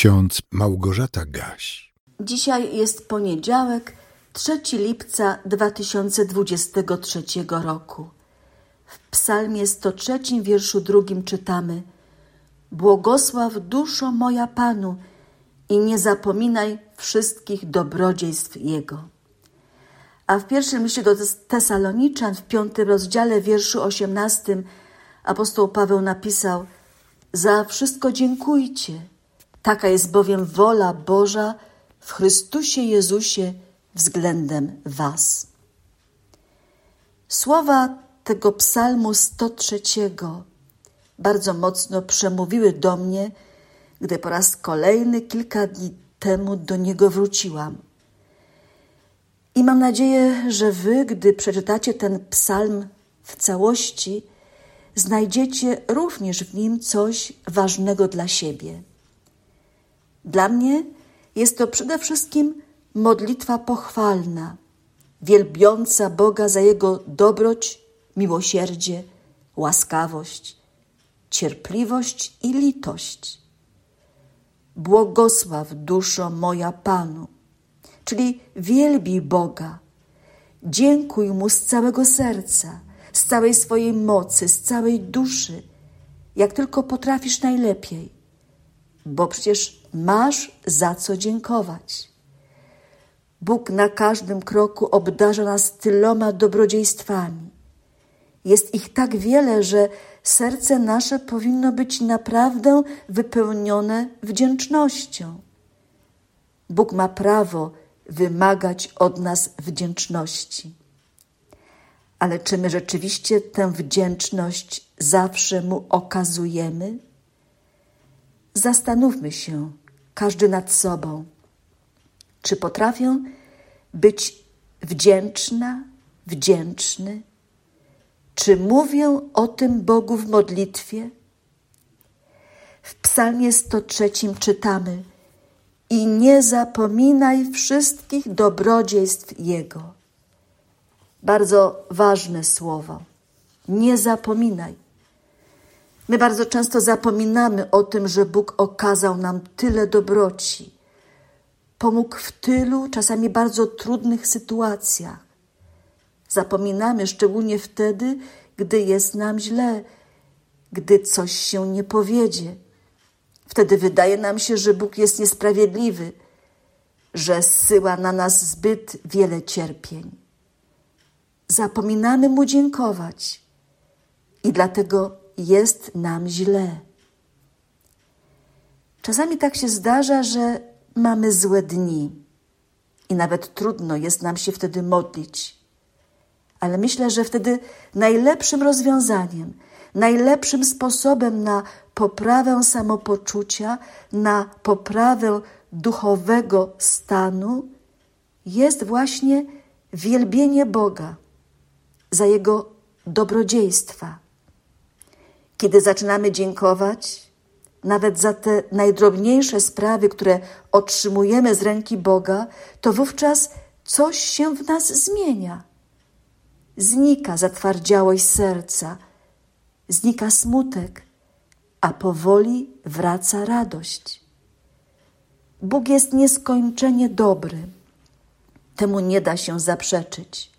ksiądz Małgorzata Gaś. Dzisiaj jest poniedziałek, 3 lipca 2023 roku. W psalmie 103, wierszu drugim czytamy Błogosław duszo moja Panu i nie zapominaj wszystkich dobrodziejstw Jego. A w pierwszym liście do Tesaloniczan w piątym rozdziale, wierszu osiemnastym apostoł Paweł napisał Za wszystko dziękujcie – Taka jest bowiem wola Boża w Chrystusie Jezusie względem Was. Słowa tego psalmu 103 bardzo mocno przemówiły do mnie, gdy po raz kolejny kilka dni temu do niego wróciłam. I mam nadzieję, że Wy, gdy przeczytacie ten psalm w całości, znajdziecie również w nim coś ważnego dla siebie. Dla mnie jest to przede wszystkim modlitwa pochwalna, wielbiąca Boga za Jego dobroć, miłosierdzie, łaskawość, cierpliwość i litość. Błogosław duszo moja Panu, czyli wielbi Boga, dziękuj Mu z całego serca, z całej swojej mocy, z całej duszy, jak tylko potrafisz najlepiej, bo przecież masz za co dziękować. Bóg na każdym kroku obdarza nas tyloma dobrodziejstwami. Jest ich tak wiele, że serce nasze powinno być naprawdę wypełnione wdzięcznością. Bóg ma prawo wymagać od nas wdzięczności. Ale czy my rzeczywiście tę wdzięczność zawsze mu okazujemy? Zastanówmy się, każdy nad sobą. Czy potrafię być wdzięczna, wdzięczny? Czy mówię o tym Bogu w modlitwie? W Psalmie 103 czytamy: I nie zapominaj wszystkich dobrodziejstw Jego. Bardzo ważne słowo. Nie zapominaj. My bardzo często zapominamy o tym, że Bóg okazał nam tyle dobroci, pomógł w tylu, czasami bardzo trudnych sytuacjach. Zapominamy szczególnie wtedy, gdy jest nam źle, gdy coś się nie powiedzie. Wtedy wydaje nam się, że Bóg jest niesprawiedliwy, że zsyła na nas zbyt wiele cierpień. Zapominamy Mu dziękować i dlatego jest nam źle. Czasami tak się zdarza, że mamy złe dni i nawet trudno jest nam się wtedy modlić. Ale myślę, że wtedy najlepszym rozwiązaniem, najlepszym sposobem na poprawę samopoczucia, na poprawę duchowego stanu jest właśnie wielbienie Boga za Jego dobrodziejstwa. Kiedy zaczynamy dziękować, nawet za te najdrobniejsze sprawy, które otrzymujemy z ręki Boga, to wówczas coś się w nas zmienia. Znika zatwardziałość serca, znika smutek, a powoli wraca radość. Bóg jest nieskończenie dobry. Temu nie da się zaprzeczyć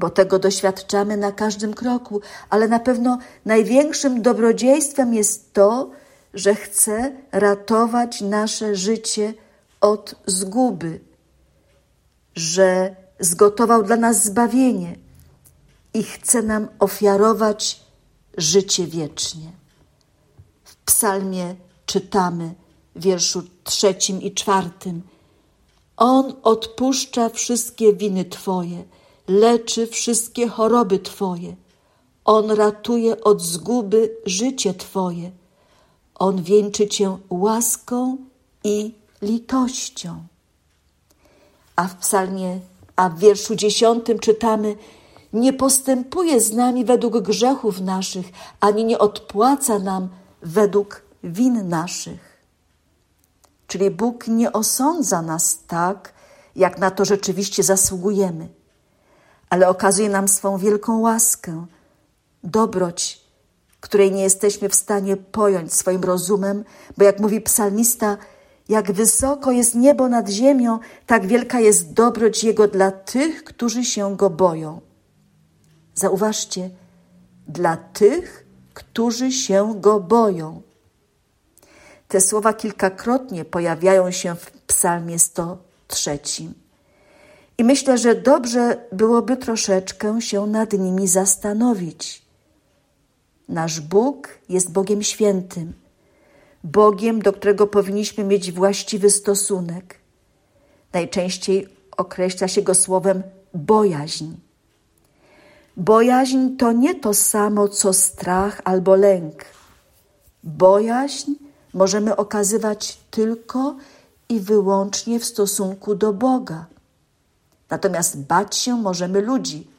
bo tego doświadczamy na każdym kroku, ale na pewno największym dobrodziejstwem jest to, że chce ratować nasze życie od zguby, że zgotował dla nas zbawienie i chce nam ofiarować życie wiecznie. W psalmie czytamy w wierszu trzecim i czwartym On odpuszcza wszystkie winy Twoje – leczy wszystkie choroby Twoje. On ratuje od zguby życie Twoje. On wieńczy Cię łaską i litością. A w psalmie, a w wierszu dziesiątym czytamy nie postępuje z nami według grzechów naszych, ani nie odpłaca nam według win naszych. Czyli Bóg nie osądza nas tak, jak na to rzeczywiście zasługujemy ale okazuje nam swą wielką łaskę, dobroć, której nie jesteśmy w stanie pojąć swoim rozumem, bo jak mówi psalmista, Jak wysoko jest niebo nad ziemią, tak wielka jest dobroć Jego dla tych, którzy się Go boją. Zauważcie, dla tych, którzy się Go boją. Te słowa kilkakrotnie pojawiają się w Psalmie 103. I myślę, że dobrze byłoby troszeczkę się nad nimi zastanowić. Nasz Bóg jest Bogiem świętym, Bogiem, do którego powinniśmy mieć właściwy stosunek. Najczęściej określa się go słowem bojaźń. Bojaźń to nie to samo co strach albo lęk. Bojaźń możemy okazywać tylko i wyłącznie w stosunku do Boga. Natomiast bać się możemy ludzi,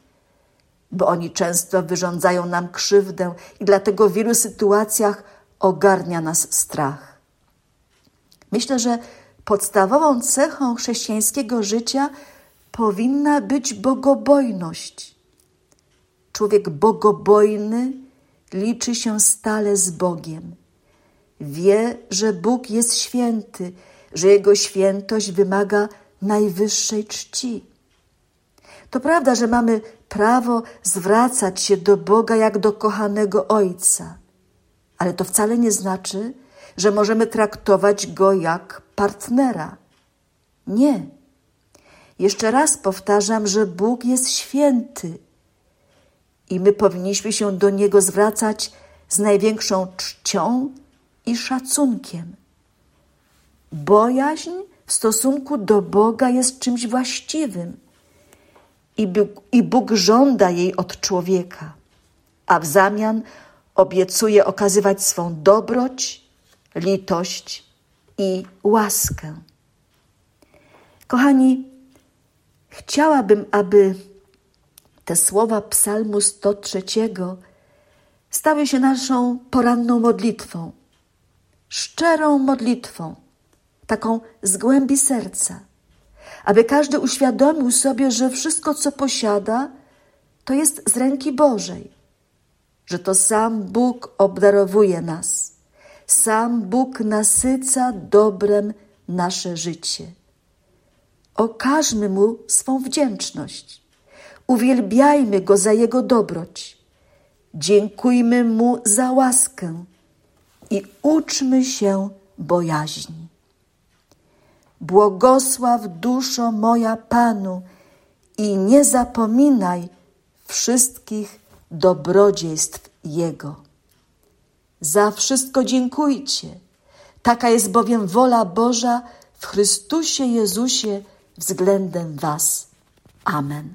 bo oni często wyrządzają nam krzywdę i dlatego w wielu sytuacjach ogarnia nas strach. Myślę, że podstawową cechą chrześcijańskiego życia powinna być bogobojność. Człowiek bogobojny liczy się stale z Bogiem. Wie, że Bóg jest święty, że Jego świętość wymaga najwyższej czci. To prawda, że mamy prawo zwracać się do Boga jak do kochanego Ojca, ale to wcale nie znaczy, że możemy traktować Go jak partnera. Nie. Jeszcze raz powtarzam, że Bóg jest święty i my powinniśmy się do Niego zwracać z największą czcią i szacunkiem. Bojaźń w stosunku do Boga jest czymś właściwym i Bóg, i Bóg żąda jej od człowieka, a w zamian obiecuje okazywać swą dobroć, litość i łaskę. Kochani, chciałabym, aby te słowa Psalmu 103 stały się naszą poranną modlitwą, szczerą modlitwą, taką z głębi serca, aby każdy uświadomił sobie, że wszystko, co posiada, to jest z ręki Bożej, że to sam Bóg obdarowuje nas, sam Bóg nasyca dobrem nasze życie. Okażmy Mu swą wdzięczność, uwielbiajmy Go za Jego dobroć, dziękujmy Mu za łaskę i uczmy się bojaźni. Błogosław duszo moja Panu i nie zapominaj wszystkich dobrodziejstw Jego. Za wszystko dziękujcie. Taka jest bowiem wola Boża w Chrystusie Jezusie względem Was. Amen.